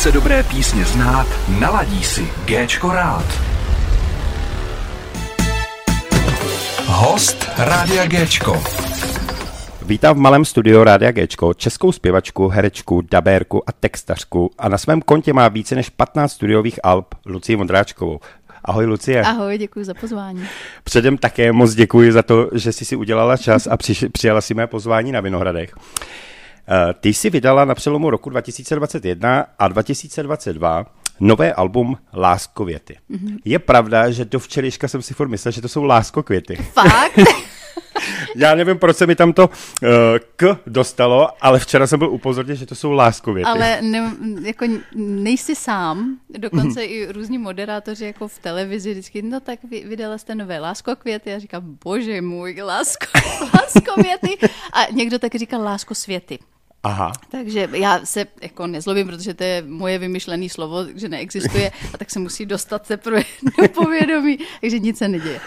Chce dobré písně znát, naladí si Géčko rád. Host Rádia Géčko. Vítám v malém studiu Rádia Géčko českou zpěvačku, herečku, dabérku a textařku a na svém kontě má více než 15 studiových alb Lucii Mondráčkovou. Ahoj Lucie. Ahoj, děkuji za pozvání. Předem také moc děkuji za to, že jsi si udělala čas a přiš, přijala si mé pozvání na Vinohradech. Eh, ty jsi vydala na přelomu roku 2021 a 2022 nové album Láskověty. Mm-hmm. Je pravda, že do včerejška jsem si furt myslel, že to jsou láskokvěty. Fakt? Já nevím, proč se mi tam to uh, k dostalo, ale včera jsem byl upozorněn, že to jsou láskověty. Ale ne, jako nejsi sám, dokonce mm. i různí moderátoři jako v televizi vždycky, no tak vy, vydala jste nové láskokvěty. Já říkám, bože můj, lásko, láskověty. A někdo taky říká láskosvěty. Aha. Takže já se jako nezlobím, protože to je moje vymyšlené slovo, že neexistuje a tak se musí dostat teprve do povědomí, takže nic se neděje.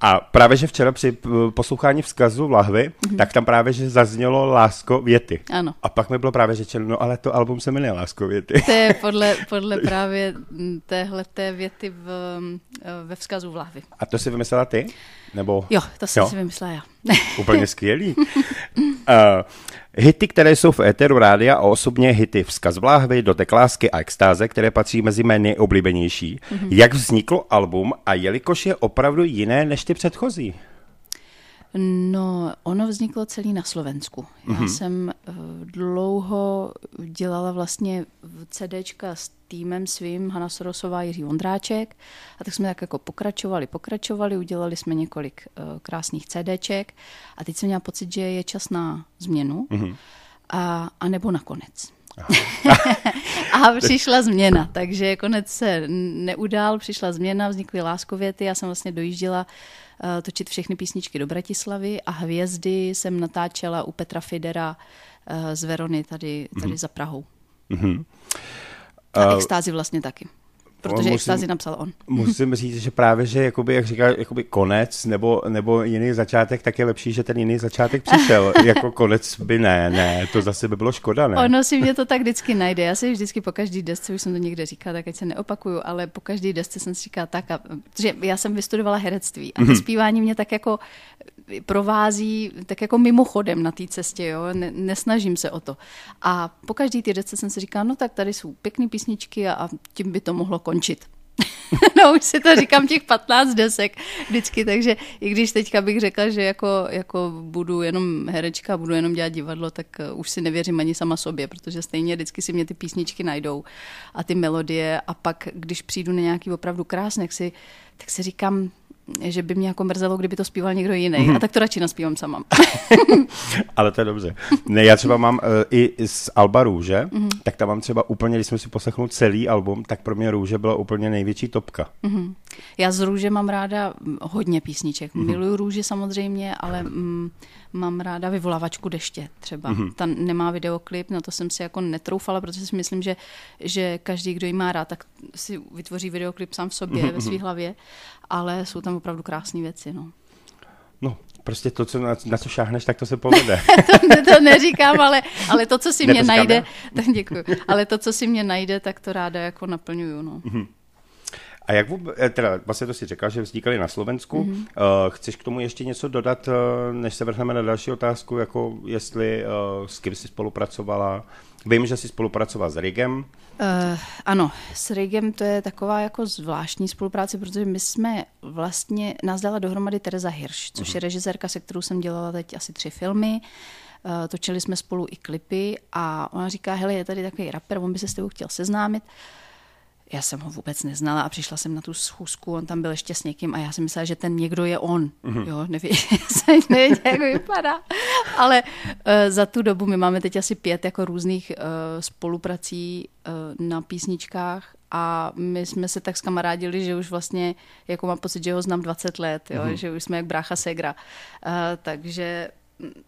A právě, že včera při poslouchání vzkazu lahvy, mm-hmm. tak tam právě, že zaznělo Lásko věty. Ano. A pak mi bylo právě řečeno, no ale to album se jmenuje Lásko věty. To je podle, podle právě téhle té věty v, ve vzkazu v lahvi. A to si vymyslela ty? Nebo... Jo, to jsem jo? si vymyslela já. Úplně skvělý. uh, hity, které jsou v éteru rádia a osobně hity Vzkaz vláhvy, Dotek lásky a extáze, které patří mezi mé nejoblíbenější. Mm-hmm. Jak vzniklo album a jelikož je opravdu jiné než ty předchozí? No, ono vzniklo celý na Slovensku. Já mm-hmm. jsem uh, dlouho dělala vlastně CDčka s týmem svým, Hanna Sorosová, Jiří Vondráček. A tak jsme tak jako pokračovali, pokračovali, udělali jsme několik uh, krásných CDček. A teď jsem měla pocit, že je čas na změnu. Mm-hmm. A, a nebo na konec. a přišla změna, takže konec se neudál, přišla změna, vznikly láskověty, já jsem vlastně dojížděla uh, točit všechny písničky do Bratislavy a hvězdy jsem natáčela u Petra Fidera uh, z Verony tady, tady mm-hmm. za Prahou. Mm-hmm. A extázi vlastně taky. Protože musím, extázi napsal on. Musím říct, že právě, že jakoby, jak říká, jakoby konec nebo, nebo jiný začátek, tak je lepší, že ten jiný začátek přišel. jako konec by ne, ne, to zase by bylo škoda, ne? Ono si mě to tak vždycky najde. Já si vždycky po každý desce, už jsem to někde říkala, tak ať se neopakuju, ale po každý desce jsem si říkala tak, a, protože já jsem vystudovala herectví a to mm-hmm. zpívání mě tak jako provází tak jako mimochodem na té cestě, jo? Ne, nesnažím se o to. A po každý té desce jsem si říkala, no tak tady jsou pěkné písničky a, a tím by to mohlo končit. no už si to říkám těch 15 desek vždycky, takže i když teďka bych řekla, že jako, jako budu jenom herečka, budu jenom dělat divadlo, tak uh, už si nevěřím ani sama sobě, protože stejně vždycky si mě ty písničky najdou a ty melodie a pak, když přijdu na nějaký opravdu krásný, tak si, tak si říkám, že by mě jako mrzelo, kdyby to zpíval někdo jiný. Mm-hmm. A tak to radši naspívám sama. Ale to je dobře. Ne, já třeba mám uh, i z Alba Růže, mm-hmm. tak tam mám třeba úplně, když jsem si poslechnul celý album, tak pro mě Růže byla úplně největší topka. Mm-hmm. Já z Růže mám ráda hodně písniček. Mm-hmm. Miluju Růži samozřejmě, ale mm, mám ráda vyvolávačku deště třeba. Mm-hmm. Ta nemá videoklip, na to jsem si jako netroufala, protože si myslím, že, že každý, kdo ji má rád, tak si vytvoří videoklip sám v sobě, mm-hmm. ve své hlavě, ale jsou tam opravdu krásné věci. No. No, prostě to, co, na, na co šáhneš, tak to se povede. to, to neříkám, ale, ale to, co si mě najde, tak děkuji, ale to, co si mě najde, tak to ráda jako naplňuju. No. Mm-hmm. A jak vůbec, eh, teda vlastně to si řekla, že vznikaly na Slovensku. Mm-hmm. Uh, chceš k tomu ještě něco dodat, uh, než se vrhneme na další otázku, jako jestli uh, s kým jsi spolupracovala? Vím, že jsi spolupracovala s Rigem. Uh, ano, s Rigem to je taková jako zvláštní spolupráce, protože my jsme vlastně, nás dala dohromady Teresa Hirsch, což uh-huh. je režisérka, se kterou jsem dělala teď asi tři filmy. Uh, točili jsme spolu i klipy a ona říká, hele, je tady takový rapper, on by se s tebou chtěl seznámit. Uh, já jsem ho vůbec neznala a přišla jsem na tu schůzku, on tam byl ještě s někým a já jsem myslela, že ten někdo je on. Mm-hmm. Jo, nevím, nevím, jak vypadá. Ale uh, za tu dobu my máme teď asi pět jako různých uh, spoluprací uh, na písničkách a my jsme se tak skamarádili, že už vlastně, jako mám pocit, že ho znám 20 let, jo, mm-hmm. že už jsme jak brácha segra. Uh, takže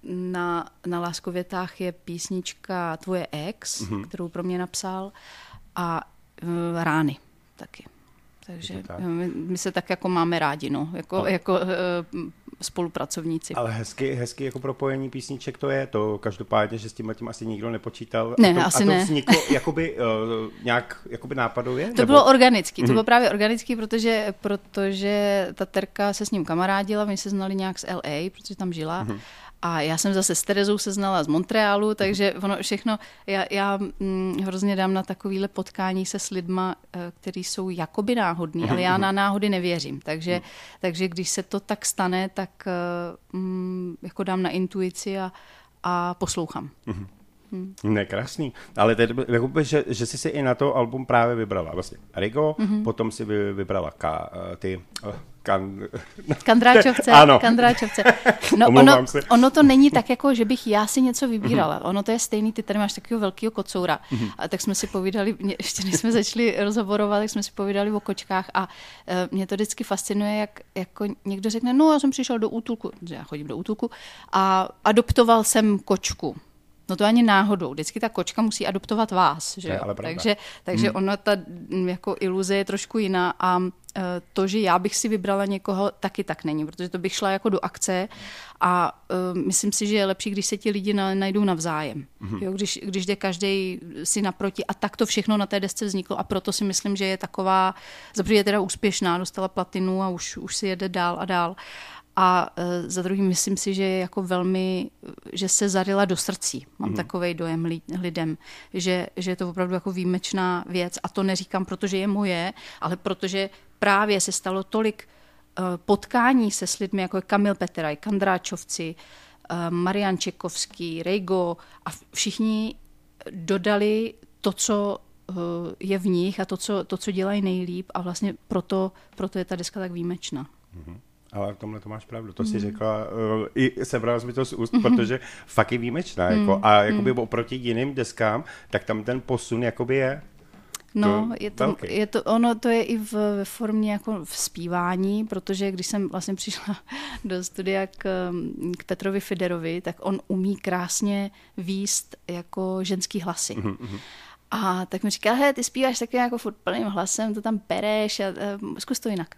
na, na Láskovětách je písnička Tvoje ex, mm-hmm. kterou pro mě napsal a rány taky. Takže tak. my, my se tak jako máme rádi, no. Jako, jako uh, spolupracovníci. Ale hezky, hezky jako propojení písniček to je, to každopádně, že s tím tím asi nikdo nepočítal. Ne, a to, asi a to ne. vzniklo jakoby uh, nějak jakoby nápadově? To nebo? bylo organický, to bylo právě organický, protože, protože ta Terka se s ním kamarádila, oni se znali nějak z LA, protože tam žila. A já jsem zase s Terezou se znala z Montrealu, takže ono všechno, já, já hm, hrozně dám na takovýhle potkání se s lidma, eh, který jsou jakoby náhodný, ale já na náhody nevěřím. Takže, takže když se to tak stane, tak hm, jako dám na intuici a, a poslouchám. Ne, krásný. Ale tedy, jakoby, že, že jsi si i na to album právě vybrala. Vlastně Rigo, Mhm. mm-hmm. potom si vy, vybrala ka, eh, ty... Uh, kan, Kandráčovce, Ano. Kandráčovce. No ono, se. ono to není tak, jako že bych já si něco vybírala. Ono to je stejný, ty tady máš takového velkého kocoura. A tak jsme si povídali, ještě než jsme začali rozhovorovat, tak jsme si povídali o kočkách a e, mě to vždycky fascinuje, jak jako někdo řekne, no já jsem přišel do útulku, že já chodím do útulku, a adoptoval jsem kočku. No to ani náhodou. Vždycky ta kočka musí adoptovat vás. Že jo? Takže, takže hmm. ona ta mm, jako iluze je trošku jiná a e, to, že já bych si vybrala někoho, taky tak není, protože to bych šla jako do akce a uh, myslím si, že je lepší, když se ti lidi na, najdou navzájem. Mm-hmm. Jo, když, když jde každý si naproti a tak to všechno na té desce vzniklo a proto si myslím, že je taková, zaprvé je teda úspěšná, dostala platinu a už, už si jede dál a dál. A uh, za druhý myslím si, že je jako velmi, že se zarila do srdcí. Mám mm. takový dojem li, lidem, že, že je to opravdu jako výjimečná věc. A to neříkám, protože je moje, ale protože právě se stalo tolik uh, potkání se s lidmi, jako je Kamil Peteraj, Kandráčovci, uh, Marian Čekovský, Rejgo a všichni dodali to, co je v nich a to co, to, co dělají nejlíp a vlastně proto, proto je ta deska tak výjimečná. Mhm. Ale v tomhle to máš pravdu, to si řekla, uh, i sebrala jsi mi to z úst, protože fakt je výjimečná, jako, a jakoby oproti jiným deskám, tak tam ten posun jakoby je. No, To je to, velký. je to, ono to je i v, ve formě jako v zpívání, protože když jsem vlastně přišla do studia k, k Petrovi Fiderovi, tak on umí krásně výst jako ženský hlasy. Mm-hmm. A tak mi říká, he, ty zpíváš takovým jako furt plným hlasem, to tam pereš a, a zkus to jinak.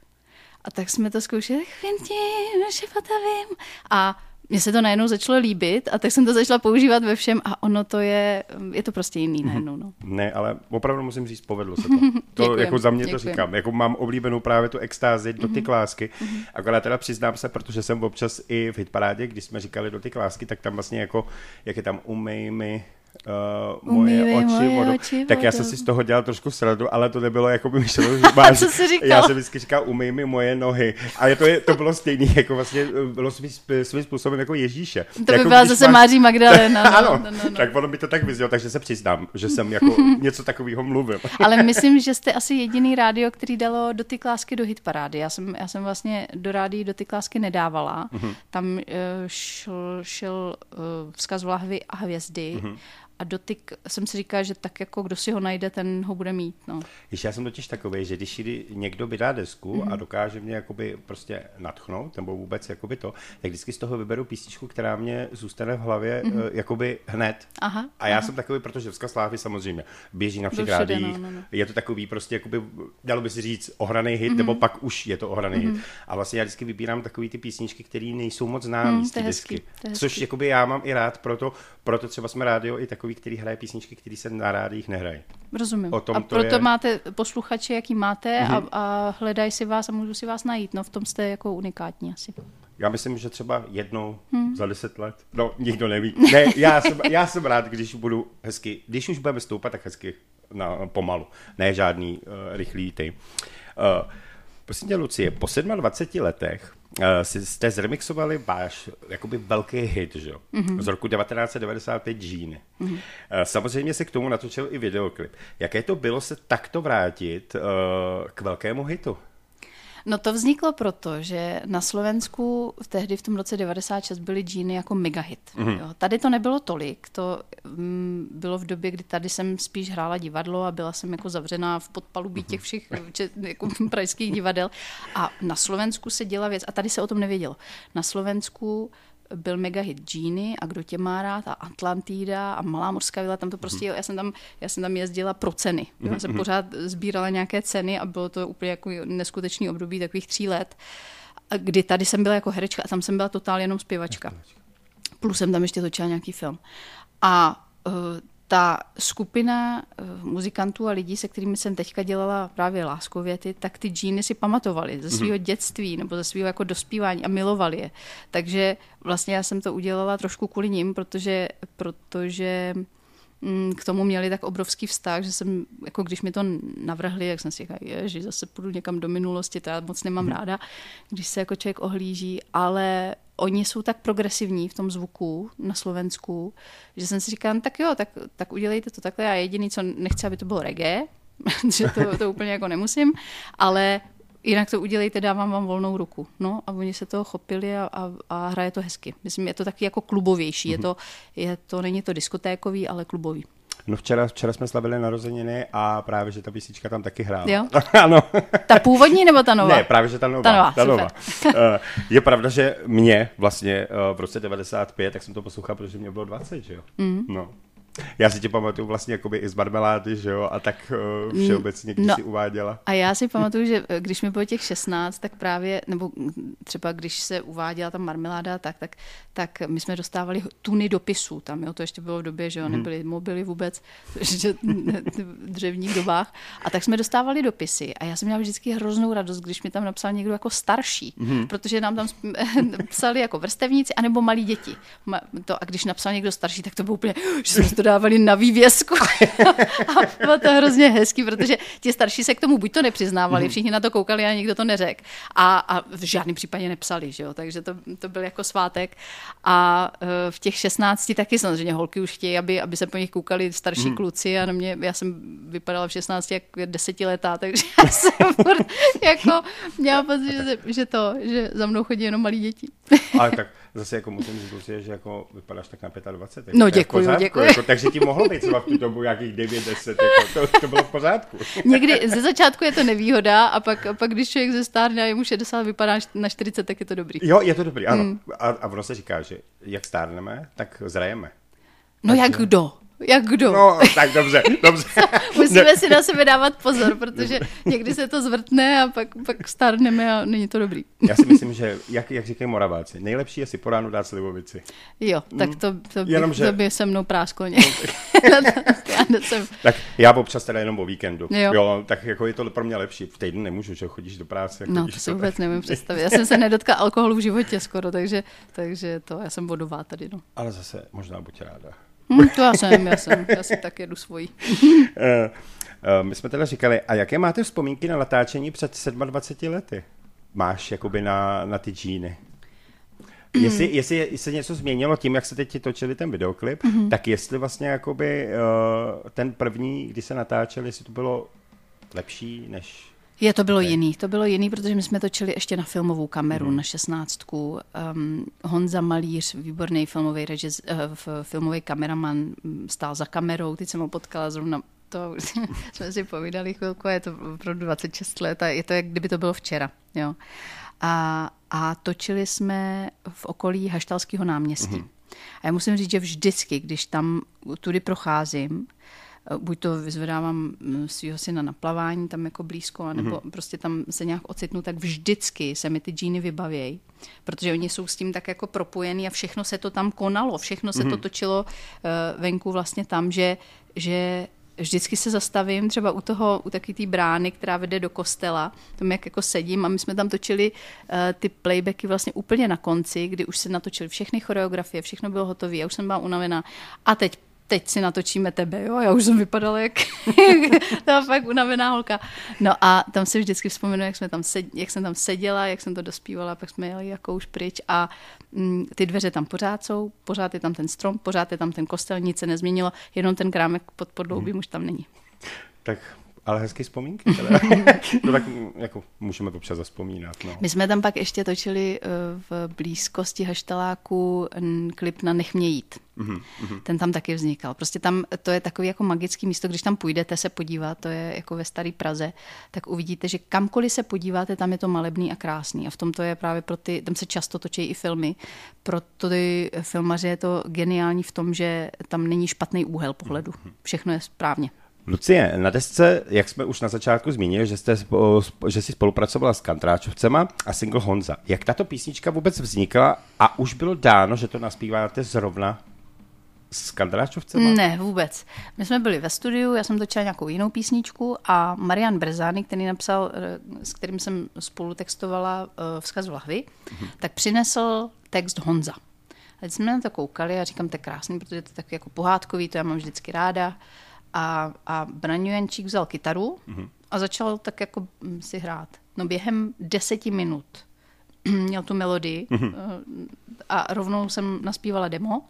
A tak jsme to zkoušeli, chvintím, šepotavím. A mně se to najednou začalo líbit a tak jsem to začala používat ve všem a ono to je, je to prostě jiný najednou. No. Ne, ale opravdu musím říct, povedlo se to. To Děkujem, jako za mě to děkujem. říkám. Jako mám oblíbenou právě tu extázi do Mhm. ty klásky. Akorát teda přiznám se, protože jsem občas i v hitparádě, když jsme říkali do ty klásky, tak tam vlastně jako, jak je tam umej mi uh, moje Umývej oči, moje vodu. oči tak já jsem vodou. si z toho dělal trošku sradu, ale to nebylo jako by myšleno, že máš. Co jsi říkal? Já jsem vždycky říkal, umej mi moje nohy. A to, je, to bylo stejný, jako vlastně eh, bylo svým, svým způsobem jako Ježíše. To by jako byla když zase Máří Magdalena. No, ano, no, no, no. tak ono by to tak vyznělo, takže se přiznám, že jsem jako něco takového mluvil. Ale myslím, že jste asi jediný rádio, který dalo do ty klásky do hitparády. Já jsem, já jsem vlastně do rádií do ty klásky nedávala. Mhm. Mm-hmm. Tam uh, šel, šel uh, vzkaz lahvy a hvězdy. Mhm. Mm-hmm. A dotyk jsem si říkala, že tak jako kdo si ho najde, ten ho bude mít. No. Víš, já jsem totiž takový, že když někdo vydá desku Mhm. mm-hmm. a dokáže mě jakoby prostě natchnout, nebo vůbec jakoby to, tak vždycky z toho vyberu písničku, která mě zůstane v hlavě Mhm. mm-hmm. jakoby hned. Aha, A já aha. jsem takový, protože vzkaz slávy samozřejmě běží na všech rádiích, no, no, no. je to takový prostě jakoby, dalo by si říct, ohraný hit, Mhm. mm-hmm. nebo pak už je to ohraný mm-hmm. hit. A vlastně já vždycky vybírám takový ty písničky, které nejsou moc známé Mm, z té desky. je Což jakoby já mám i rád, proto, proto třeba jsme rádio i takový, který hraje písničky, které se na rádiích nehrají. Rozumím. O tom a to proto je. Mhm. máte posluchače, jaký máte mm-hmm. a, a hledají si vás a můžu si vás najít. No v tom jste jako unikátní asi. Já myslím, že třeba jednou hmm. za deset let. No, nikdo neví. Ne, já jsem, já jsem rád, když budu hezky, když už budeme stoupat, tak hezky na, pomalu. Ne žádný uh, rychlý ty. Uh, prosím tě, Lucie, po 27 letech jste zremixovali váš jakoby velký hit, že? Mm-hmm. Z roku 1995 Jean. Mm-hmm. Samozřejmě se k tomu natočil i videoklip. Jaké to bylo se takto vrátit uh, k velkému hitu? No to vzniklo proto, že na Slovensku tehdy v tom roce 96 byly džíny jako megahit. Mm-hmm. Jo. Tady to nebylo tolik, to mm, bylo v době, kdy tady jsem spíš hrála divadlo a byla jsem jako zavřená v podpalubí těch všech čet, jako pražských divadel. A na Slovensku se děla věc, a tady se o tom nevědělo. Na Slovensku byl megahit Genie a Kdo tě má rád a Atlantida a Malá morská vila, tam to prostě, já jsem tam, já jsem tam jezdila pro ceny. Já jsem pořád sbírala nějaké ceny a bylo to úplně jako neskutečný období takových tří let. kdy tady jsem byla jako herečka a tam jsem byla totálně jenom zpěvačka. Plus jsem tam ještě točila nějaký film. A uh, ta skupina uh, muzikantů a lidí, se kterými jsem teďka dělala právě láskověty, tak ty džíny si pamatovali ze svého mm-hmm. dětství nebo ze svého jako dospívání a milovali je. Takže vlastně já jsem to udělala trošku kvůli ním, protože, protože mm, k tomu měli tak obrovský vztah, že jsem, jako když mi to navrhli, jak jsem si říkala, že zase půjdu někam do minulosti, to já moc nemám mm-hmm. ráda, když se jako člověk ohlíží, ale oni jsou tak progresivní v tom zvuku na Slovensku, že jsem si říkala, no, tak jo, tak, tak udělejte to takhle. Já jediný, co nechci, aby to bylo reggae, že to, to úplně jako nemusím, ale jinak to udělejte, dávám vám volnou ruku. No a oni se toho chopili a, a, a hraje to hezky. Myslím, je to taky jako klubovější. Je, to, je to, není to diskotékový, ale klubový. No včera, včera jsme slavili narozeniny a právě, že ta písnička tam taky hrála. Jo? ano. Ta původní nebo ta nová? Ne, právě, že ta nová. Ta nová, ta nová. Eh, je pravda, že mě vlastně eh, v roce 95, tak jsem to poslouchal, protože mě bylo 20, že jo? Mm. No. Já si tě pamatuju vlastně jakoby i z marmelády, že jo, a tak uh, všeobecně, když no, si uváděla. A já si pamatuju, že eh, když mi bylo těch 16, tak právě, nebo třeba když se uváděla ta marmeláda, tak, tak, tak my jsme dostávali tuny dopisů tam, jo, to ještě bylo v době, že jo, mhm. nebyly mobily vůbec, že v dřevních dobách, a tak jsme dostávali dopisy a já jsem měla vždycky hroznou radost, když mi tam napsal někdo jako starší, mm-hmm. protože nám tam psali jako vrstevníci anebo malí děti. To, a když napsal někdo starší, tak to bylo úplně, že jsme to dávali na vývězku. a bylo to hrozně hezký, protože ti starší se k tomu buď to nepřiznávali, mhm. všichni na to koukali a nikdo to neřekl. A, a v žádném případě nepsali, že jo? takže to, to byl jako svátek. A e, v těch 16 taky samozřejmě holky už chtějí, aby, aby se po nich koukali starší hmm. kluci a na mě, já jsem vypadala v 16 jak desetiletá, takže já jsem jako měla pocit, že, že to, že za mnou chodí jenom malí děti. Ale tak zase jako musím říct, že jako vypadáš tak na 25. No děkuji, děkuji. Jako, takže ti mohlo být třeba v tu dobu nějakých 9-10, jako, to, to bylo v pořádku. Někdy ze začátku je to nevýhoda a pak, a pak když člověk ze stárne a je mu 60 vypadá na 40, tak je to dobrý. Jo, je to dobrý, ano. Mm. A, a ono se říká, že jak stárneme, tak zrajeme. No Takže... jak kdo? Jak kdo? No, tak dobře, dobře. Musíme si na sebe dávat pozor, protože někdy se to zvrtne a pak, pak starneme a není to dobrý. Já si myslím, že, jak, jak říkají moraváci, nejlepší je si po ránu dát slivovici. Jo, tak to, to, by, jenom, že... to by se mnou prásklo já jsem... Tak já občas teda jenom o víkendu. Jo. jo. tak jako je to pro mě lepší. V týdnu nemůžu, že chodíš do práce. No, to si vůbec tak... nevím představit. Já jsem se nedotkla alkoholu v životě skoro, takže, takže to, já jsem vodová tady. No. Ale zase možná buď ráda. Hmm, to já jsem, já jsem, já si tak jedu svojí. Eh, eh, my jsme teda říkali, a jaké máte vzpomínky na natáčení před 27 lety? Máš jakoby na, na ty džíny? Hmm. Jestli, jestli se něco změnilo tím, jak se teď točili ten videoklip, mm-hmm. tak jestli vlastně jakoby uh, ten první, kdy se natáčeli, jestli to bylo lepší než je, to bylo okay. jiný. To bylo jiný, protože my jsme točili ještě na filmovou kameru, mm. na šestnáctku. Um, Honza Malíř, výborný filmový, režiz, uh, filmový kameraman, stál za kamerou. Teď jsem ho potkala zrovna to jsme si povídali chvilku, je to pro 26 let a je to, jak kdyby to bylo včera. Jo. A, a točili jsme v okolí Haštalského náměstí. Mm-hmm. A já musím říct, že vždycky, když tam tudy procházím, buď to vyzvedávám mm, svého syna na plavání tam jako blízko, nebo mm-hmm. prostě tam se nějak ocitnu, tak vždycky se mi ty džíny vybavějí, protože oni jsou s tím tak jako propojený a všechno se to tam konalo, všechno se mm-hmm. to točilo uh, venku vlastně tam, že, že vždycky se zastavím třeba u toho, u taky té brány, která vede do kostela, tam jak jako sedím a my jsme tam točili uh, ty playbacky vlastně úplně na konci, kdy už se natočili všechny choreografie, všechno bylo hotové, já už jsem byla unavená a teď teď si natočíme tebe, jo, já už jsem vypadala jak ta fakt unavená holka. No a tam si vždycky vzpomenu, jak, jsme tam sed, jak jsem tam seděla, jak jsem to dospívala, pak jsme jeli jako už pryč a mm, ty dveře tam pořád jsou, pořád je tam ten strom, pořád je tam ten kostel, nic se nezměnilo, jenom ten krámek pod podloubím hmm. už tam není. Tak ale hezké vzpomínky. no tak jako můžeme občas zaspomínat. No. My jsme tam pak ještě točili eh, v blízkosti Haštaláku klip na Nech mě jít. Mm-hmm. Ten tam taky vznikal. Prostě tam to je takový jako magický místo, když tam půjdete se podívat, to je jako ve staré Praze, tak uvidíte, že kamkoliv se podíváte, tam je to malebný a krásný. A v tom to je právě pro ty, tam se často točí i filmy, pro ty filmaře je to geniální v tom, že tam není špatný úhel pohledu. Mhm. Všechno je správně. Lucie, na desce, jak jsme už na začátku zmínili, že, jste, že jsi spolupracovala s Kantráčovcema a single Honza. Jak tato písnička vůbec vznikla a už bylo dáno, že to naspíváte zrovna s Kandráčovcema? Ne, vůbec. My jsme byli ve studiu, já jsem točila nějakou jinou písničku a Marian Brzány, který napsal, eh, s kterým jsem spolu textovala uh, vzkaz lahvy, mm-hmm. tak přinesl text Honza. A teď jsme na to koukali a říkám, to je krásný, protože to je tak jako pohádkový, to já mám vždycky ráda. A, a Braňu Jančík vzal kytaru mm-hmm. a začal tak jako mm, si hrát. No během deseti minut měl tu melodii mm-hmm. a rovnou jsem naspívala demo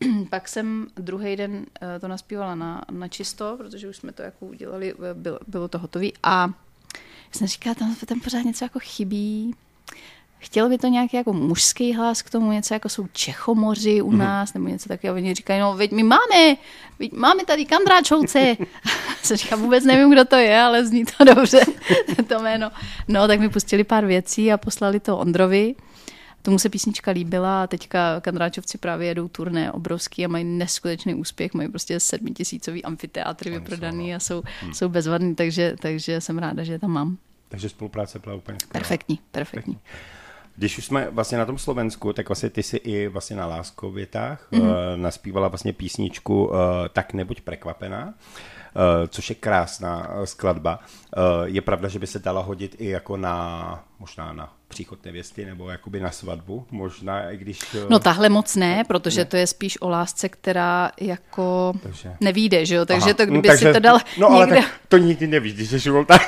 pak jsem druhý den eh, to naspívala na, na čisto, protože už jsme to jako udělali, eh, bylo, bylo to hotové. A jsem říkala, tam, tam pořád něco jako chybí. Chtěl by to nějaký jako mužský hlas k tomu, něco jako jsou Čechomoři u mhm. nás, mm-hmm. nebo něco takového. Oni říkají, no veď my máme, veď máme tady Kandráčovce. jsem říkala, vůbec nevím, kdo to je, ale zní to dobře, to jméno. No, tak mi pustili pár věcí a poslali to Ondrovi. Tomu se písnička líbila a teďka Kandráčovci právě jedou turné obrovský a mají neskutečný úspěch, mají prostě sedmitisícový amfiteátry vyprodaný a jsou, hmm. jsou bezvadný, takže, takže jsem ráda, že je tam mám. Takže spolupráce byla úplně skvělá. Perfektní, perfektní. Když už jsme vlastně na tom Slovensku, tak vlastně ty si i vlastně na Láskovětách mm-hmm. uh, naspívala vlastně písničku uh, Tak nebuď prekvapená. Uh, což je krásná skladba. Uh, je pravda, že by se dala hodit i jako na, možná na příchod nevěsty nebo jakoby na svatbu, možná i když... Eh, no tahle moc ne, protože ne. to je spíš o lásce, která jako takže... nevíde, že jo, takže Aha. to kdyby no, takže, si to dal No někde... ale tak to nikdy nevíš, když jsi tak...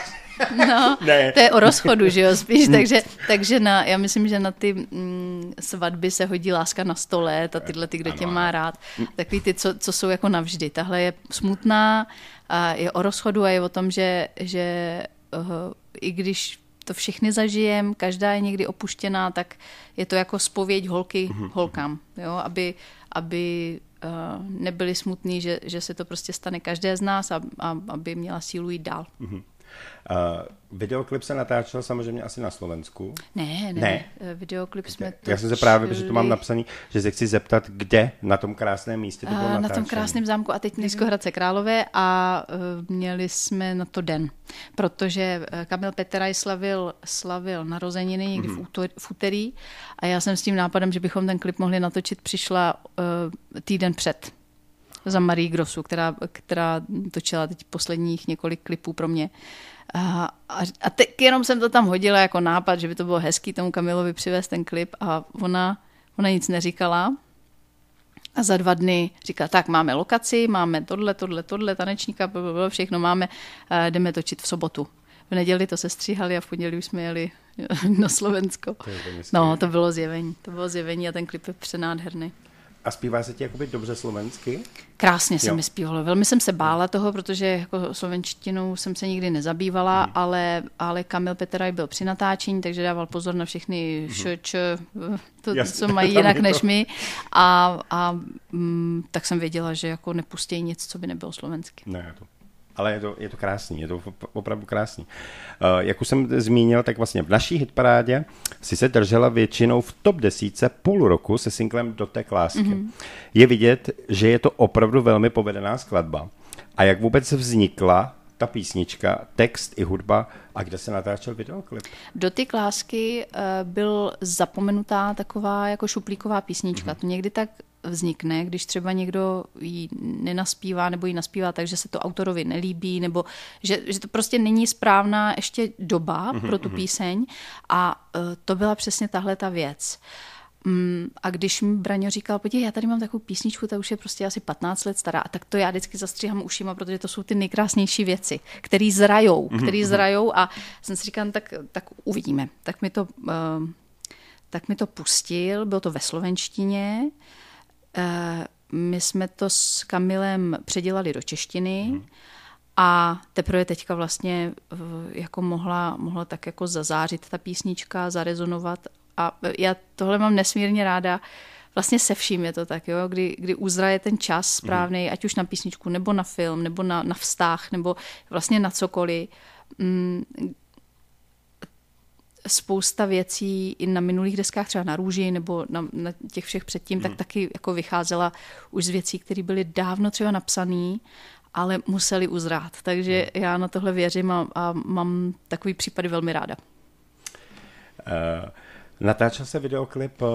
No, ne. to je o rozchodu, že jo, spíš, hmm. takže, takže na, já myslím, že na ty mm, svatby se hodí láska na stole, a tyhle ty, kdo ano, tě má rád, hm. takový ty, co, co jsou jako navždy. Tahle je smutná, a je o rozchodu a je o tom, že, že uh, i když to všechny zažijem, každá je někdy opuštěná, tak je to jako spověď holky mm-hmm. holkám, jo, aby, aby uh, nebyli smutní, že, že se to prostě stane každé z nás a, a aby měla sílu jít dál. Mm-hmm. Uh, videoklip se natáčel samozřejmě asi na Slovensku. Ne, ne, ne. Eh, videoklip jsme to. Já jsem se právě, protože to mám napsaný, že se chci zeptat, kde na tom krásném místě to bylo uh, Na tom krásném zámku a teď Nízko Hradce Králové a uh, měli jsme na to den, protože Kamil Peteraj slavil, slavil narozeniny někdy mm-hmm. v, útor, v úterý a já jsem s tím nápadem, že bychom ten klip mohli natočit, přišla uh, týden před za Marie Grossu, která, která točila teď posledních několik klipů pro mě. A, a, a teď jenom jsem to tam hodila jako nápad, že by to bylo hezký tomu Kamilovi přivést ten klip a ona, ona nic neříkala. A za dva dny říká, tak máme lokaci, máme tohle, tohle, tohle, tanečníka, všechno máme, jdeme točit v sobotu. V neděli to se stříhali a v pondělí už jsme jeli na Slovensko. No, to bylo zjevení. To bylo zjevení a ten klip je přenádherný. A zpívá se ti jakoby dobře slovensky? Krásně se mi zpívalo. Velmi jsem se bála toho, protože jako slovenštinou jsem se nikdy nezabývala, hmm. ale, ale Kamil Peteraj byl při natáčení, takže dával pozor na všechny hmm. šč, to, Jasně, co mají jinak než my. A, a m, mm, tak jsem věděla, že jako nepustí nic, co by nebylo slovensky. Ne, to ale je to, je to krásný, je to opravdu krásný. Uh, jak už jsem zmínil, tak vlastně v naší hitparádě si se držela většinou v top desíce půl roku se singlem Dotek lásky. Mm-hmm. Je vidět, že je to opravdu velmi povedená skladba. A jak vůbec vznikla ta písnička, text i hudba a kde se natáčel videoklip? Dotyk lásky uh, byl zapomenutá taková jako šuplíková písnička. Mm-hmm. To někdy tak vznikne, když třeba někdo ji nenaspívá nebo ji naspívá tak, že se to autorovi nelíbí, nebo že, že to prostě není správná ještě doba mm-hmm, pro tu mhm. píseň a uh, to byla přesně tahle ta věc. Um, a když mi Braňo říkal, podívej, já tady mám takovou písničku, ta už je prostě asi 15 let stará, a tak to já vždycky zastříhám ušima, protože to jsou ty nejkrásnější věci, které zrajou, mm-hmm. které zrajou a jsem si říkal, tak, tak uvidíme. Tak mi to, uh, tak mi to pustil, bylo to ve slovenštině, Eh, my jsme to s Kamilem předělali do češtiny hmm. a teprve teďka vlastně eh, jako mohla, mohla tak jako zazářit ta písnička, zarezonovat a já tohle mám nesmírně ráda, vlastně se vším je to tak, jo? Kdy, kdy uzraje ten čas správný, mm. ať už na písničku, nebo na film, nebo na, na vztah, nebo vlastně na cokoliv. Mm, spousta věcí i na minulých deskách, třeba na Růži nebo na, na těch všech předtím, hmm. tak taky jako vycházela už z věcí, které byly dávno třeba napsané ale museli uzrát. Takže já na tohle věřím a, a mám takový případy velmi ráda. Uh, natáčel se videoklip uh,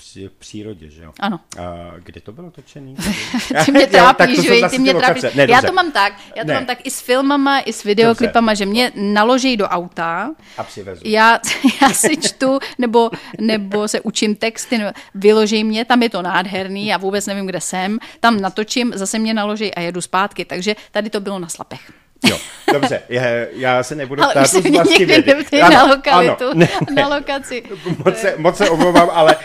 při přírodě, že jo? Ano. A kde to bylo točený? ty mě trápíš, jo, ty mě trápíš. Ne, já to mám tak, já to ne. mám tak i s filmama, i s videoklipama, dobře. že mě naloží do auta. A přivezu. Já, já si čtu, nebo, nebo se učím texty, nebo vyloží mě, tam je to nádherný, já vůbec nevím, kde jsem, tam natočím, zase mě naloží a jedu zpátky, takže tady to bylo na slapech. Jo, dobře, já, já se nebudu ptát z vlasti vědy. Ano, na lokalitu, ano, ne, na lokaci. Moc se, moc se omlouvám, ale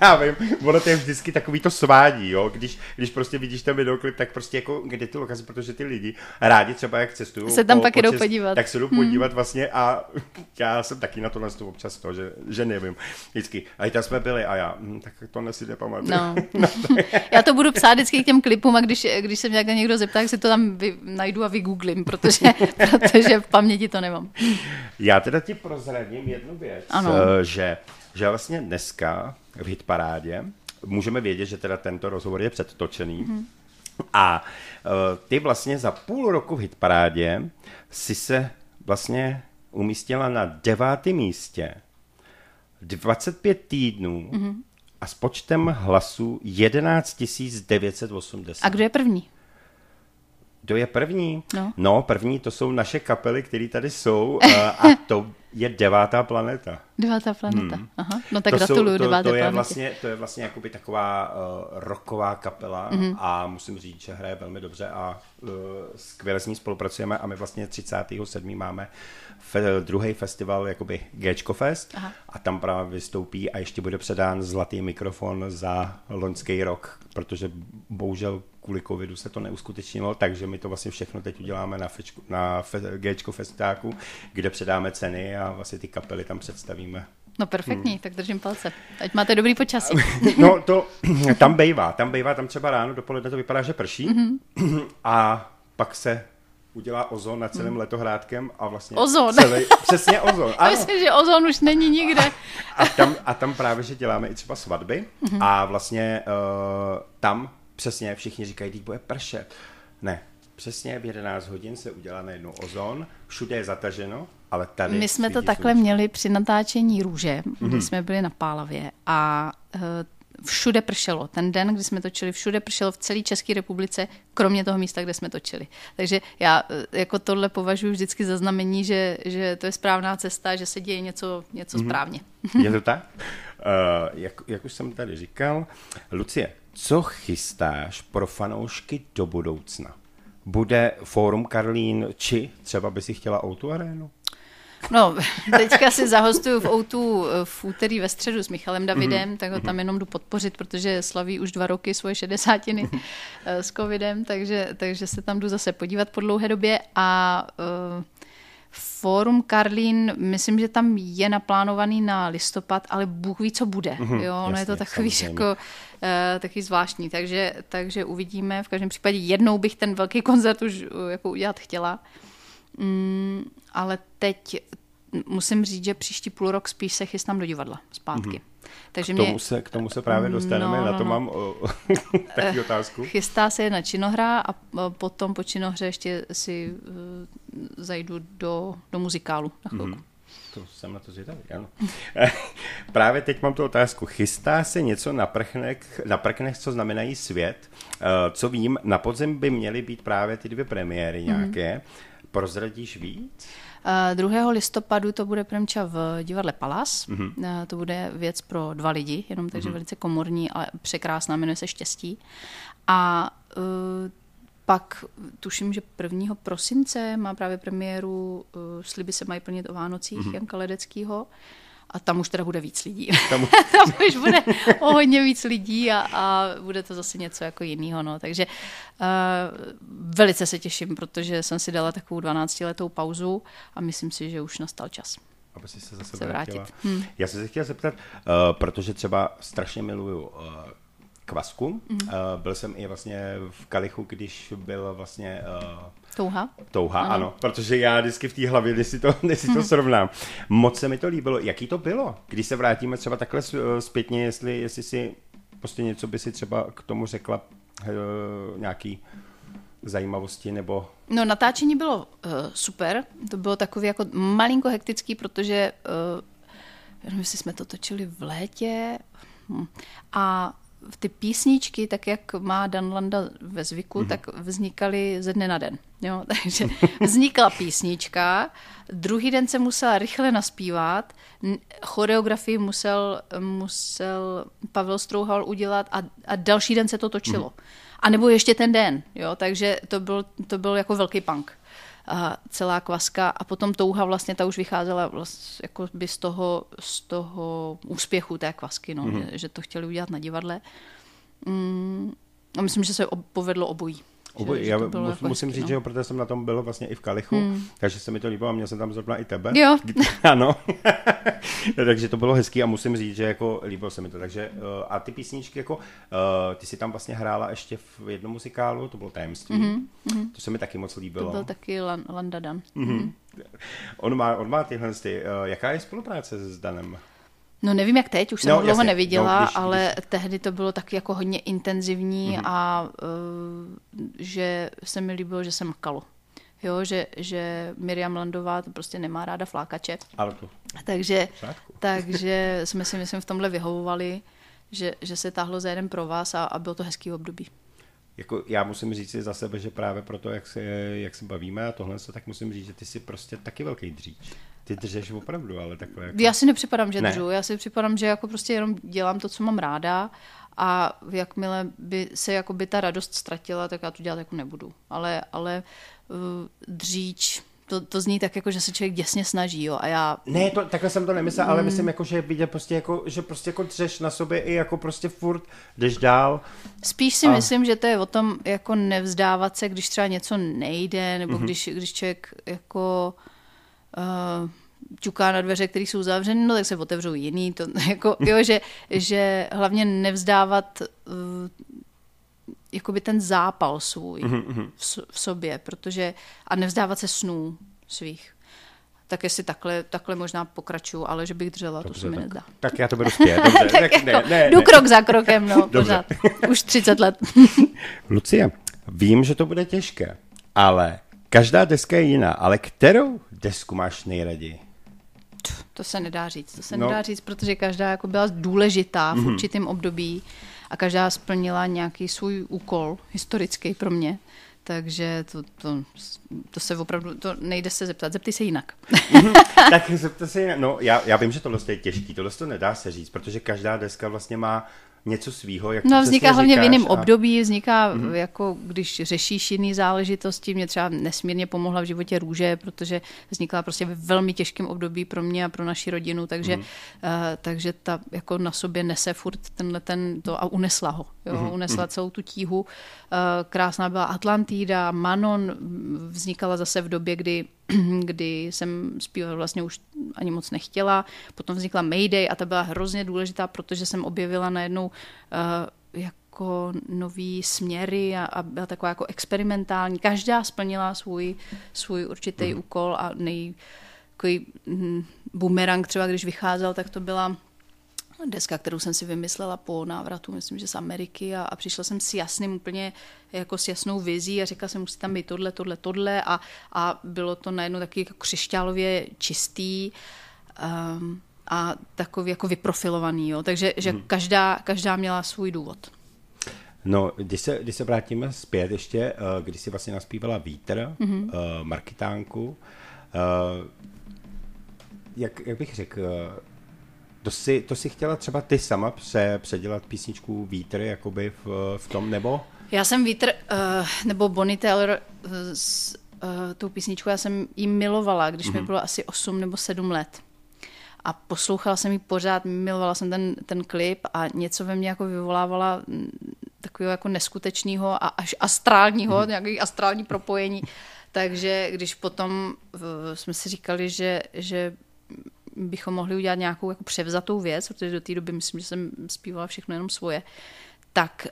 já vím, ono to je vždycky takový to svádí, jo, když, když prostě vidíš ten videoklip, tak prostě jako kde ty lokace, protože ty lidi rádi třeba jak cestují. Se tam po, pak jdou podívat. Tak se jdou hmm. podívat vlastně a já jsem taky na to nastup občas to, že, že nevím. Vždycky, a i tam jsme byli a já, hm, tak to si nepamatuju. No. no já to budu psát vždycky k těm klipům a když, když se mě někdo zeptá, tak si to tam vy, najdu a vygooglím, protože, protože v paměti to nemám. Já teda ti prozradím jednu věc, ano. Eh, že, že vlastně dneska v hitparádě můžeme vědět, že teda tento rozhovor je předtočený mm-hmm. a uh, ty vlastně za půl roku v hitparádě si se vlastně umístila na devátém místě 25 týdnů mm-hmm. a s počtem hlasů 11 980. A kdo je první? Kdo je první? No. no, první to jsou naše kapely, které tady jsou a, a to je devátá planeta. Devátá planeta, hmm. aha. No tak to gratuluju jsou, to, deváté to je planetě. Vlastně, to je vlastně jakoby taková uh, rocková kapela mm-hmm. a musím říct, že hraje velmi dobře a uh, skvěle s ní spolupracujeme a my vlastně 37. máme fe, druhý festival, jakoby Gčko Fest aha. a tam právě vystoupí a ještě bude předán zlatý mikrofon za loňský rok, protože bohužel kvůli covidu se to neuskutečnilo, takže my to vlastně všechno teď uděláme na, fečku, na fe, Gčko Festáku, kde předáme ceny a vlastně ty kapely tam představíme. No perfektní, hmm. tak držím palce. Ať máte dobrý počasí. No to tam bejvá, tam bejvá, tam třeba ráno, dopoledne to vypadá, že prší mm-hmm. a pak se udělá ozon na celém mm. letohrádkem a vlastně ozon. Celý, přesně ozon. Ano. Myslím, že ozon už není nikde. A tam, a tam právě, že děláme i třeba svatby mm-hmm. a vlastně uh, tam přesně všichni říkají, teď bude pršet. Ne, přesně v 11 hodin se udělá najednou ozon, všude je zataženo, ale tady... My jsme to takhle sluneční. měli při natáčení růže, mm-hmm. kdy jsme byli na Pálavě a uh, všude pršelo. Ten den, kdy jsme točili, všude pršelo v celé České republice, kromě toho místa, kde jsme točili. Takže já eh, jako tohle považuji vždycky za znamení, že, že to je správná cesta, že se děje něco, něco mm-hmm. správně. Je to tak? Uh, jak, jak už jsem tady říkal, Lucie, co chystáš pro fanoušky do budoucna? Bude Fórum Karlín, či třeba by si chtěla Outu arénu? No, teďka si zahostuju v Outu eh, v úterý ve středu s Michalem Davidem, mm-hmm. tak ho tam jenom jdu podpořit, protože slaví už dva roky svoje šedesátiny mm-hmm. s covidem, takže, takže se tam jdu zase podívat po dlouhé době a uh, Fórum Karlín, myslím, že tam je naplánovaný na listopad, ale Bůh ví, co bude. Mm-hmm, jo, ono je to takový jako uh, takový zvláštní, takže, takže uvidíme. V každém případě jednou bych ten velký koncert už uh, jako udělat chtěla. Mm, ale teď musím říct, že příští půl rok spíš se chystám do divadla zpátky. Mm-hmm. Takže k, tomu mě... se, k tomu se právě dostaneme, no, no, na to no. mám o, taky otázku. Chystá se jedna činohra a potom po činohře ještě si uh, zajdu do, do muzikálu na chvilku. Mm-hmm. To jsem na to zvědavý, ano. Právě teď mám tu otázku. Chystá se něco na prknech, na prknech co znamenají svět? Uh, co vím, na podzem by měly být právě ty dvě premiéry mhm. nějaké. Mm-hmm. Prozradíš víc? 2. listopadu to bude premča v divadle Palas. Mm-hmm. To bude věc pro dva lidi, jenom takže mm-hmm. velice komorní, ale překrásná, jmenuje se Štěstí. A uh, pak tuším, že 1. prosince má právě premiéru uh, Sliby se mají plnit o Vánocích mm-hmm. Janka Ledeckýho. A tam už teda bude víc lidí. Tam, tam už bude o hodně víc lidí a, a bude to zase něco jako jiného. No. Takže uh, velice se těším, protože jsem si dala takovou 12-letou pauzu a myslím si, že už nastal čas. Aby si se zase se vrátit. Hmm. Já jsem se chtěl zeptat, uh, protože třeba strašně miluju uh, kvasku. Mm-hmm. Uh, byl jsem i vlastně v Kalichu, když byl vlastně... Uh, touha. Touha, ano. ano. Protože já vždycky v té hlavě, když si to, když si to mm-hmm. srovnám. Moc se mi to líbilo. Jaký to bylo? Když se vrátíme třeba takhle eh, zpětně, jestli, jestli si prostě něco by si třeba k tomu řekla uh, nějaký zajímavosti nebo... No natáčení bylo uh, super, to bylo takový jako malinko hektický, protože uh, nevím, jestli jsme to točili v létě hm. a ty písničky, tak jak má Dan Landa ve zvyku, mm-hmm. tak vznikaly ze dne na den. Jo? Takže vznikla písnička, druhý den se musela rychle naspívat, choreografii musel, musel Pavel Strouhal udělat a, a další den se to točilo. Mm-hmm. A nebo ještě ten den, jo? takže to byl, to byl jako velký punk. A celá kvaska a potom touha vlastně, ta už vycházela vlastně jako by z toho, z toho úspěchu té kvasky, no, mm-hmm. že, že to chtěli udělat na divadle. Mm, a myslím, že se povedlo obojí. Oboj, že, já že mus, jako musím hezky, říct, no. že jo, protože jsem na tom byl vlastně i v Kalichu, hmm. takže se mi to líbilo a měl jsem tam zrovna i tebe. Jo. ano. takže to bylo hezký a musím říct, že jako líbilo se mi to. Takže uh, a ty písničky, jako uh, ty si tam vlastně hrála ještě v jednom muzikálu, to bylo Tajemství. Mm-hmm. To se mi taky moc líbilo. To byl taky Lan, Landa Dan. Mm-hmm. On, má, on má tyhle, ty, uh, jaká je spolupráce s Danem? No nevím jak teď, už jsem no, ho dlouho jasně. neviděla, no, když, ale když... tehdy to bylo taky jako hodně intenzivní mm-hmm. a uh, že se mi líbilo, že se makalo. Jo, že, že Miriam Landová to prostě nemá ráda flákače. Ale to. Takže, takže jsme si myslím v tomhle vyhovovali, že, že se táhlo za jeden pro vás a, a bylo to hezký období. Jako já musím říct si za sebe, že právě proto, jak se, jak se bavíme a tohle, tak musím říct, že ty jsi prostě taky velký dříč. Ty držeš opravdu, ale takhle jako... Já si nepřipadám, že ne. držu. Já si připadám, že jako prostě jenom dělám to, co mám ráda a jakmile by se jako by ta radost ztratila, tak já to dělat jako nebudu. Ale, ale uh, dříč, to, to zní tak jako, že se člověk děsně snaží, jo, a já... Ne, to, takhle jsem to nemyslel, mm. ale myslím jako, že vidět prostě jako, že prostě jako dřeš na sobě i jako prostě furt jdeš dál. Spíš si a... myslím, že to je o tom jako nevzdávat se, když třeba něco nejde, nebo mm-hmm. když, když člověk jako uh, ťuká na dveře, které jsou zavřeny, no tak se otevřou jiný. To, jako, jo, že, že hlavně nevzdávat uh, jakoby ten zápal svůj mm-hmm. v, v sobě, protože a nevzdávat se snů svých. Tak jestli takhle, takhle možná pokračuju, ale že bych dřela, dobře, to se mi tak, nezdá. Tak já to beru zpět, dobře. tak tak jako, ne, ne, jdu ne. krok za krokem, no, pořád. Už 30 let. Lucie, vím, že to bude těžké, ale Každá deska je jiná, ale kterou desku máš nejraději? To se nedá říct. To se no. nedá říct, protože každá jako byla důležitá v mm-hmm. určitém období a každá splnila nějaký svůj úkol historický pro mě. Takže to, to, to se opravdu, to nejde se zeptat, zeptej se jinak. Tak zeptej se jinak. No, já, já vím, že tohle je těžký, tohle to nedá se říct, protože každá deska vlastně má něco svýho. Jak no vzniká hlavně v jiném a... období, vzniká mm-hmm. jako když řešíš jiné záležitosti. Mě třeba nesmírně pomohla v životě růže, protože vznikla prostě ve velmi těžkém období pro mě a pro naši rodinu, takže, mm-hmm. uh, takže ta jako na sobě nese furt tenhle ten to a unesla ho. Jo? Mm-hmm. Unesla celou tu tíhu. Uh, krásná byla Atlantida, Manon vznikala zase v době, kdy kdy jsem zpívat vlastně už ani moc nechtěla. Potom vznikla Mayday a ta byla hrozně důležitá, protože jsem objevila najednou uh, jako nový směry a, a byla taková jako experimentální. Každá splnila svůj, svůj určitý mm. úkol a nej, takový mm, bumerang třeba, když vycházel, tak to byla deska, kterou jsem si vymyslela po návratu, myslím, že z Ameriky a, a přišla jsem s jasným úplně jako s jasnou vizí a řekla jsem, musí tam být tohle, tohle, tohle a, a bylo to najednou taky jako křišťálově čistý um, a takový jako vyprofilovaný, jo. takže že hmm. každá, každá měla svůj důvod. No, když se, když se vrátíme zpět ještě, eh, když si vlastně naspívala Vítr, mm-hmm. uh, Markitánku, uh, jak, jak bych řekl, to si, to si chtěla třeba ty sama pře, předělat písničku Vítr jakoby v, v tom, nebo? Já jsem Vítr, uh, nebo Bonnie Taylor uh, s uh, tou písničkou, já jsem ji milovala, když mm-hmm. mi mhm. bylo asi 8 nebo 7 let. A poslouchala jsem ji pořád, milovala jsem ten, ten klip a něco ve mně jako vyvolávala mm, takového jako neskutečného a až astrálního, mm-hmm. nějaký astrální propojení. Takže když potom uh, jsme si říkali, že, že bychom mohli udělat nějakou jako převzatou věc, protože do té doby myslím, že jsem zpívala všechno jenom svoje, tak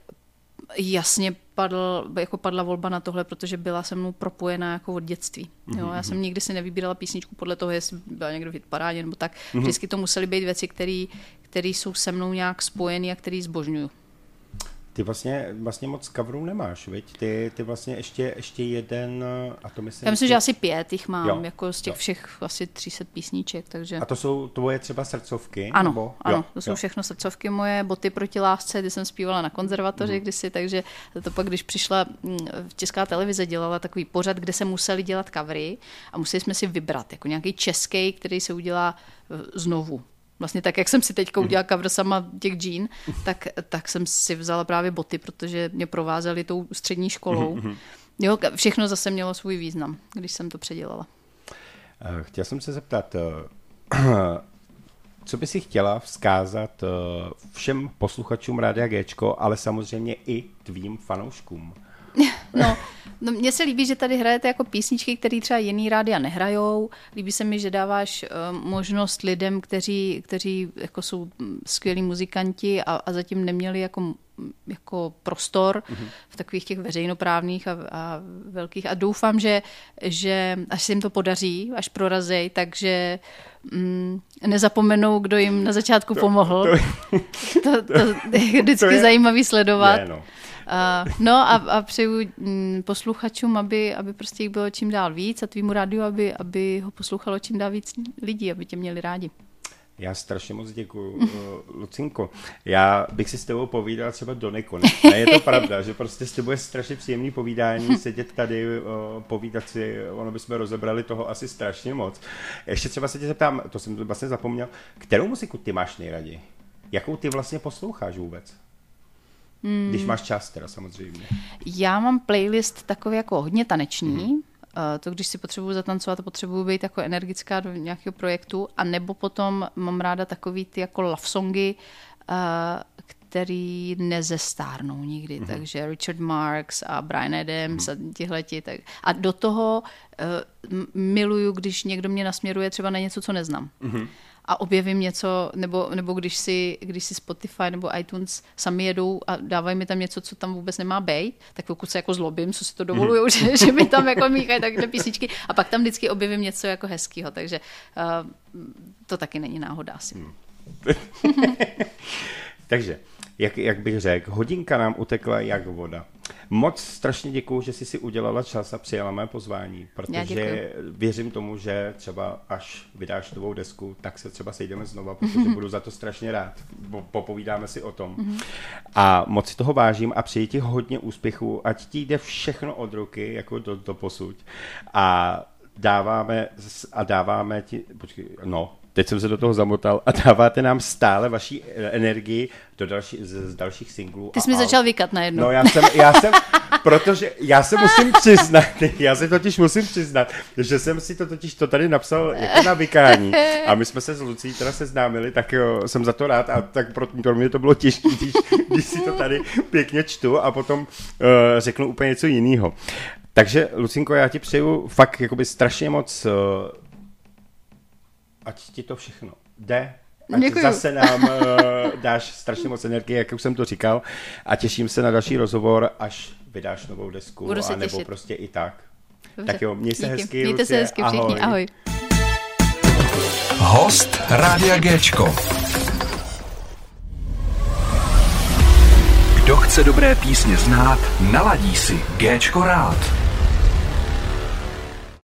jasně padl, jako padla volba na tohle, protože byla se mnou propojená jako od dětství. Jo, já mhm, jsem mhm. nikdy si nevybírala písničku podle toho, jestli byla někdo v hitparádě nebo tak. Mm-hmm. Vždycky to musely být věci, které jsou se mnou nějak spojené a které zbožňuju. Ty vlastně, vlastně moc coverů nemáš, viď? Ty, ty vlastně ještě, ještě jeden, a to myslím... Já myslím, že asi pět jich mám, Jo, jako z těch jo. všech asi 300 písníček, takže... A to jsou tvoje třeba srdcovky? Ano, nebo? ano, Jo, to jsou jo. všechno srdcovky moje, boty proti lásce, ty jsem zpívala na konzervatoři Mhm. kdysi, takže to pak, když přišla mm, česká televize, dělala takový pořad, kde se museli dělat covery a museli jsme si vybrat, jako nějaký český, který se udělá eh, znovu. Vlastně tak, jak jsem si teďka Mhm. udělala cover sama těch džín, tak, tak jsem si vzala právě boty, protože mě provázely tou střední školou. Mhm, Jo, všechno zase mělo svůj význam, když jsem to předělala. Eh, Chtěl jsem se zeptat, eh, co by si chtěla vzkázat eh, všem posluchačům Rádia Géčko, ale samozřejmě i tvým fanouškům? No, no, mně se líbí, že tady hrajete jako písničky, které třeba jiný rádia nehrajou. Líbí se mi, že dáváš uh, možnost lidem, kteří, kteří jako jsou mm, skvělí muzikanti a, a zatím neměli jako, jako prostor mm-hmm. v takových těch veřejnoprávných a, a velkých. A doufám, že, že až se jim to podaří, až prorazej, takže mm, nezapomenou, kdo jim na začátku pomohl. To, to, je vždycky To je- zajímavý sledovat. Je, no. Uh, no a, a přeju mm, posluchačům, aby, aby prostě jich bylo čím dál víc a tvýmu rádiu, aby, aby ho poslouchalo čím dál víc lidí, aby tě měli rádi. Já strašně moc děkuju, uh, Lucinko. Já bych si s tebou povídal třeba do nekonečna. Je to pravda, že prostě s tebou je strašně příjemný povídání, sedět tady, uh, povídat si, ono bychom rozebrali toho asi strašně moc. Ještě třeba se tě zeptám, to jsem vlastně zapomněl, kterou muziku ty máš nejraději? Jakou ty vlastně posloucháš vůbec? Hmm. Když máš čas teda samozřejmě. Já mám playlist takový jako hodně taneční, mm. to když si potřebuji zatancovat a potřebuji být jako energická do nějakého projektu, a nebo potom mám ráda takový ty jako love songy, uh, který nezestárnou nikdy, mm. takže Richard Marx a Brian Adams mm. a tihleti. Tak. A do toho uh, miluju, když někdo mě nasměruje třeba na něco, co neznám. Mm. A objevím něco, nebo, nebo když, si, když si Spotify nebo iTunes sami jedou a dávají mi tam něco, co tam vůbec nemá být, tak pokud se jako zlobím, co si to dovolují, že, že mi tam jako míchají takhle písničky a pak tam vždycky objevím něco jako hezkého, takže uh, to taky není náhoda asi. Hmm. Takže, jak, jak bych řekl, hodinka nám utekla jak voda. Moc strašně děkuju, že jsi si udělala čas a přijala mé pozvání, protože věřím tomu, že třeba až vydáš novou desku, tak se třeba sejdeme znova, protože budu za to strašně rád. Po- Popovídáme si o tom. Mhm. A moc si toho vážím a přeji ti hodně úspěchů, ať ti jde všechno od ruky, jako do, do posud. A dáváme, a dáváme ti, počkej, no, teď jsem se do toho zamotal, a dáváte nám stále vaší energii do další, z, z dalších singlů. Ty jsi mi začal vykat najednou. No já jsem, já jsem, protože já se musím přiznat, já se totiž musím přiznat, že jsem si to totiž to tady napsal jako na vykání a my jsme se s Lucí teda seznámili, tak jo, jsem za to rád a tak pro, pro mě to bylo těžké, když, když si to tady pěkně čtu a potom uh, řeknu úplně něco jiného. Takže, Lucinko, já ti přeju fakt jakoby strašně moc, uh, ať ti to všechno jde, ať Děkuju. zase nám uh, dáš strašně moc energie, jak už jsem to říkal, a těším se na další rozhovor, až vydáš novou desku, Budu se a nebo těšit. prostě i tak. Dobře. Tak jo, měj se Díky. hezky, Mějte se Lucie, hezky všichni, ahoj. Host Rádia Géčko. Kdo chce dobré písně znát, naladí si Géčko rád.